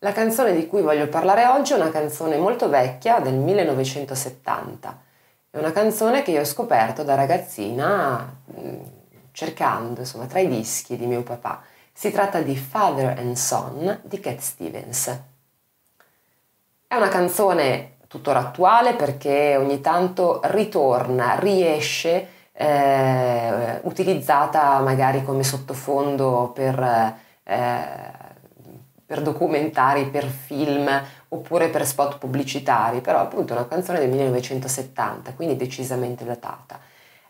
La canzone di cui voglio parlare oggi è una canzone molto vecchia del 1970. È una canzone che io ho scoperto da ragazzina mm, cercando, insomma, tra i dischi di mio papà. Si tratta di Father and Son di Cat Stevens. È una canzone tuttora attuale perché ogni tanto ritorna, riesce, eh, utilizzata magari come sottofondo per, eh, per documentari, per film oppure per spot pubblicitari, però appunto è una canzone del 1970, quindi decisamente datata.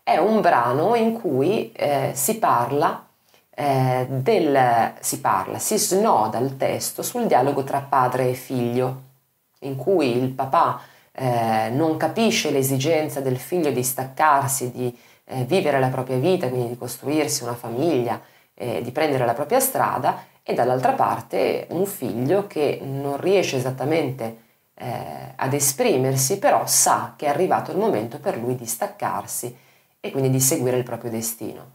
È un brano in cui eh, si parla eh, del, si parla, si snoda il testo sul dialogo tra padre e figlio in cui il papà eh, non capisce l'esigenza del figlio di staccarsi, di eh, vivere la propria vita, quindi di costruirsi una famiglia, eh, di prendere la propria strada, e dall'altra parte un figlio che non riesce esattamente eh, ad esprimersi, però sa che è arrivato il momento per lui di staccarsi e quindi di seguire il proprio destino.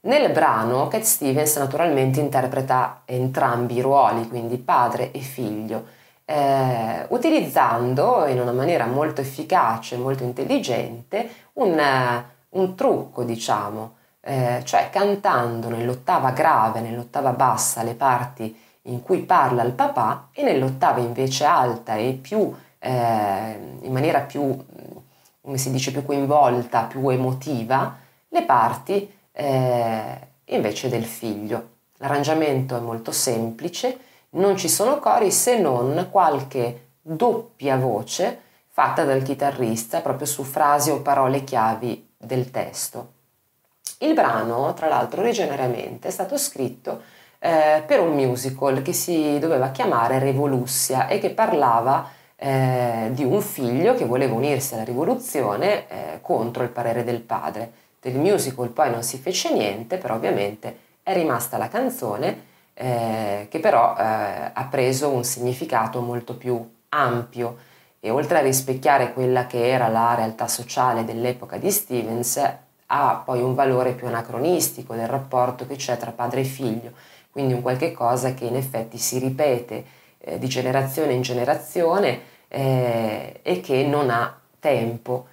Nel brano Cat Stevens naturalmente interpreta entrambi i ruoli, quindi padre e figlio, eh, utilizzando in una maniera molto efficace, molto intelligente, un, un trucco, diciamo, eh, cioè cantando nell'ottava grave, nell'ottava bassa le parti in cui parla il papà e nell'ottava invece alta e più, eh, in maniera più, come si dice, più coinvolta, più emotiva, le parti eh, invece del figlio. L'arrangiamento è molto semplice, non ci sono cori se non qualche doppia voce fatta dal chitarrista proprio su frasi o parole chiavi del testo. Il brano, tra l'altro, originariamente è stato scritto eh, per un musical che si doveva chiamare Revolussia e che parlava eh, di un figlio che voleva unirsi alla rivoluzione eh, contro il parere del padre. Del musical poi non si fece niente, però ovviamente è rimasta la canzone eh, che però eh, ha preso un significato molto più ampio e oltre a rispecchiare quella che era la realtà sociale dell'epoca di Stevens, ha poi un valore più anacronistico del rapporto che c'è tra padre e figlio, quindi un qualche cosa che in effetti si ripete eh, di generazione in generazione eh, e che non ha tempo.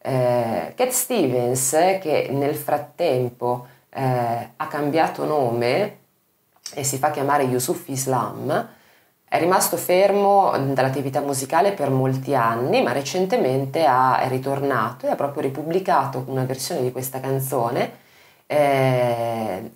Eh, Cat Stevens, che nel frattempo eh, ha cambiato nome, e si fa chiamare Yusuf Islam, è rimasto fermo dall'attività musicale per molti anni, ma recentemente ha, è ritornato e ha proprio ripubblicato una versione di questa canzone eh,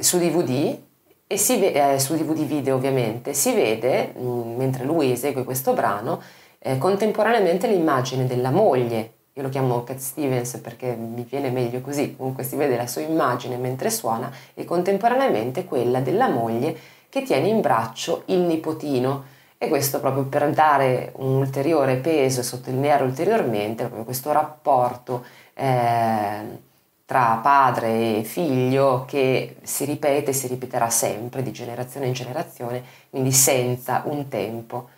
su DVD e si ve- eh, su DVD video ovviamente, si vede, mh, mm, mentre lui esegue questo brano, eh, contemporaneamente l'immagine della moglie. Io lo chiamo Cat Stevens perché mi viene meglio così, comunque si vede la sua immagine mentre suona e contemporaneamente quella della moglie che tiene in braccio il nipotino e questo proprio per dare un ulteriore peso e sottolineare ulteriormente proprio questo rapporto eh, tra padre e figlio che si ripete e si ripeterà sempre di generazione in generazione, quindi senza un tempo.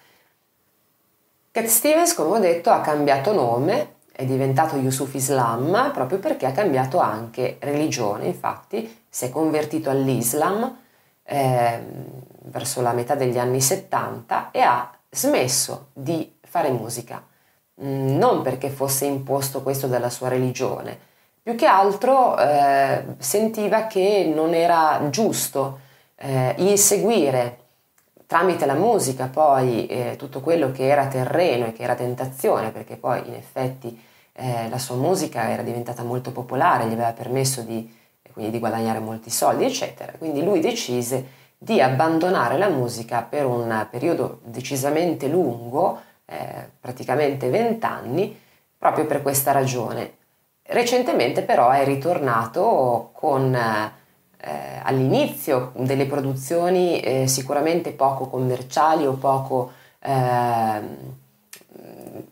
Cat Stevens, come ho detto, ha cambiato nome è diventato Yusuf Islam proprio perché ha cambiato anche religione, infatti si è convertito all'Islam eh, verso la metà degli anni 70 e ha smesso di fare musica, mm, non perché fosse imposto questo dalla sua religione, più che altro eh, sentiva che non era giusto eh, inseguire tramite la musica poi eh, tutto quello che era terreno e che era tentazione, perché poi in effetti eh, la sua musica era diventata molto popolare, gli aveva permesso di, di guadagnare molti soldi, eccetera. Quindi lui decise di abbandonare la musica per un periodo decisamente lungo, eh, praticamente vent'anni, proprio per questa ragione. Recentemente però è ritornato con eh, all'inizio delle produzioni eh, sicuramente poco commerciali o poco eh,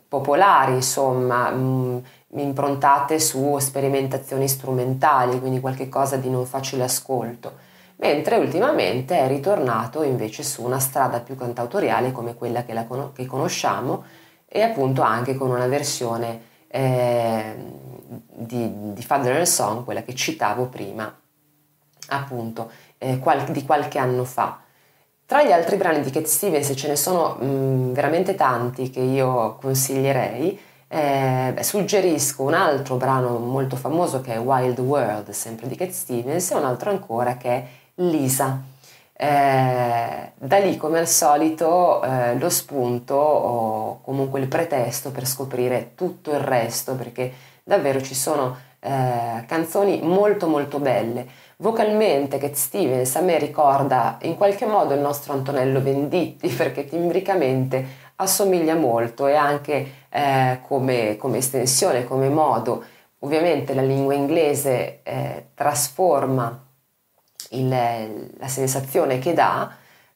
popolari, insomma, mh, mm, improntate su sperimentazioni strumentali, quindi qualcosa di non facile ascolto mentre ultimamente è ritornato invece su una strada più cantautoriale come quella che, con- che conosciamo e appunto anche con una versione eh, di, di Father Song, quella che citavo prima appunto eh, qual- di qualche anno fa. Tra gli altri brani di Cat Stevens, ce ne sono mh, veramente tanti che io consiglierei, eh, suggerisco un altro brano molto famoso che è Wild World, sempre di Cat Stevens, e un altro ancora che è Lisa. Eh, da lì, come al solito, eh, lo spunto o comunque il pretesto per scoprire tutto il resto, perché davvero ci sono eh, canzoni molto molto belle. Vocalmente Cat Stevens a me ricorda in qualche modo il nostro Antonello Venditti perché timbricamente assomiglia molto e anche eh, come, come, estensione, come modo. Ovviamente la lingua inglese eh, trasforma il, la sensazione che dà,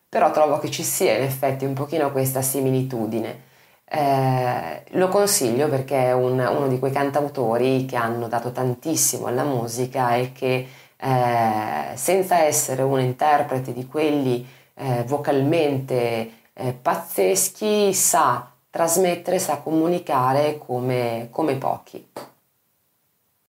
però trovo che ci sia in effetti un pochino questa similitudine. Eh, lo consiglio perché è un, uno di quei cantautori che hanno dato tantissimo alla musica e che eh, senza essere un interprete di quelli eh, vocalmente eh, pazzeschi, sa trasmettere, sa comunicare come, come pochi.